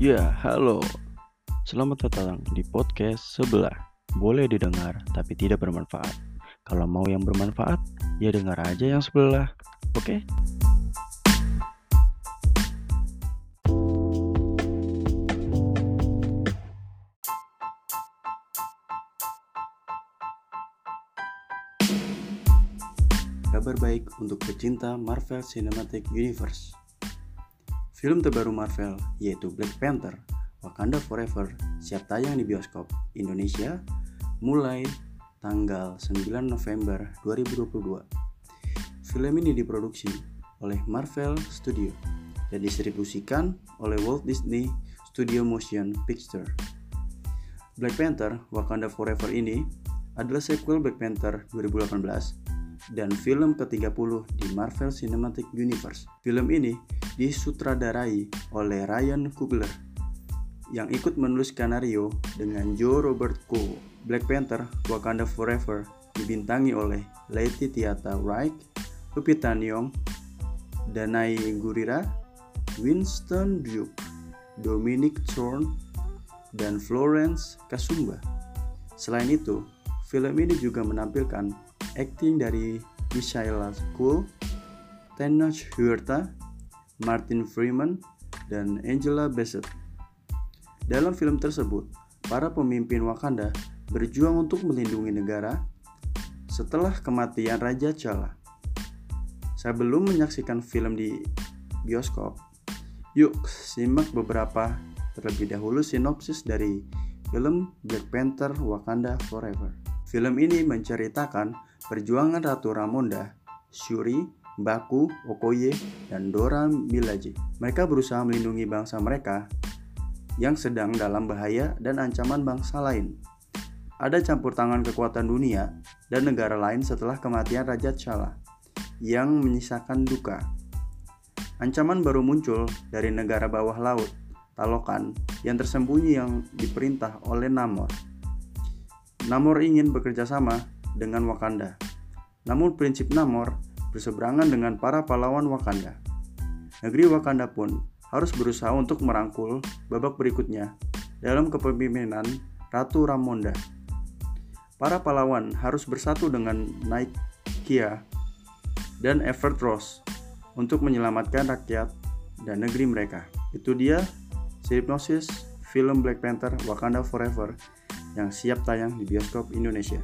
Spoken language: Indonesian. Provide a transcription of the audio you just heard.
Ya, halo. Selamat datang di podcast sebelah. Boleh didengar, tapi tidak bermanfaat. Kalau mau yang bermanfaat, ya dengar aja yang sebelah. Oke? Kabar baik untuk pecinta Marvel Cinematic Universe. Film terbaru Marvel, yaitu Black Panther, Wakanda Forever, siap tayang di bioskop Indonesia mulai tanggal 9 November 2022. Film ini diproduksi oleh Marvel Studio dan distribusikan oleh Walt Disney Studio Motion Picture. Black Panther Wakanda Forever ini adalah sequel Black Panther 2018 dan film ke-30 di Marvel Cinematic Universe. Film ini disutradarai oleh Ryan Coogler yang ikut menulis skenario dengan Joe Robert Cole. Black Panther Wakanda Forever dibintangi oleh Tiata Wright, Lupita Nyong, Danai Gurira, Winston Duke, Dominic Thorne, dan Florence Kasumba. Selain itu, film ini juga menampilkan acting dari Michaela Cool, Tenoch Huerta, Martin Freeman, dan Angela Bassett. Dalam film tersebut, para pemimpin Wakanda berjuang untuk melindungi negara setelah kematian Raja Chala. Sebelum menyaksikan film di bioskop, yuk simak beberapa terlebih dahulu sinopsis dari film Black Panther Wakanda Forever. Film ini menceritakan perjuangan Ratu Ramonda, Shuri, Baku, Okoye, dan Dora Milaje. Mereka berusaha melindungi bangsa mereka yang sedang dalam bahaya dan ancaman bangsa lain. Ada campur tangan kekuatan dunia dan negara lain setelah kematian Raja Chala yang menyisakan duka. Ancaman baru muncul dari negara bawah laut, Talokan, yang tersembunyi yang diperintah oleh Namor. Namor ingin bekerja sama dengan Wakanda. Namun prinsip Namor berseberangan dengan para pahlawan Wakanda. Negeri Wakanda pun harus berusaha untuk merangkul babak berikutnya dalam kepemimpinan Ratu Ramonda. Para pahlawan harus bersatu dengan Night Kia dan Evertross untuk menyelamatkan rakyat dan negeri mereka. Itu dia sinopsis film Black Panther Wakanda Forever yang siap tayang di bioskop Indonesia.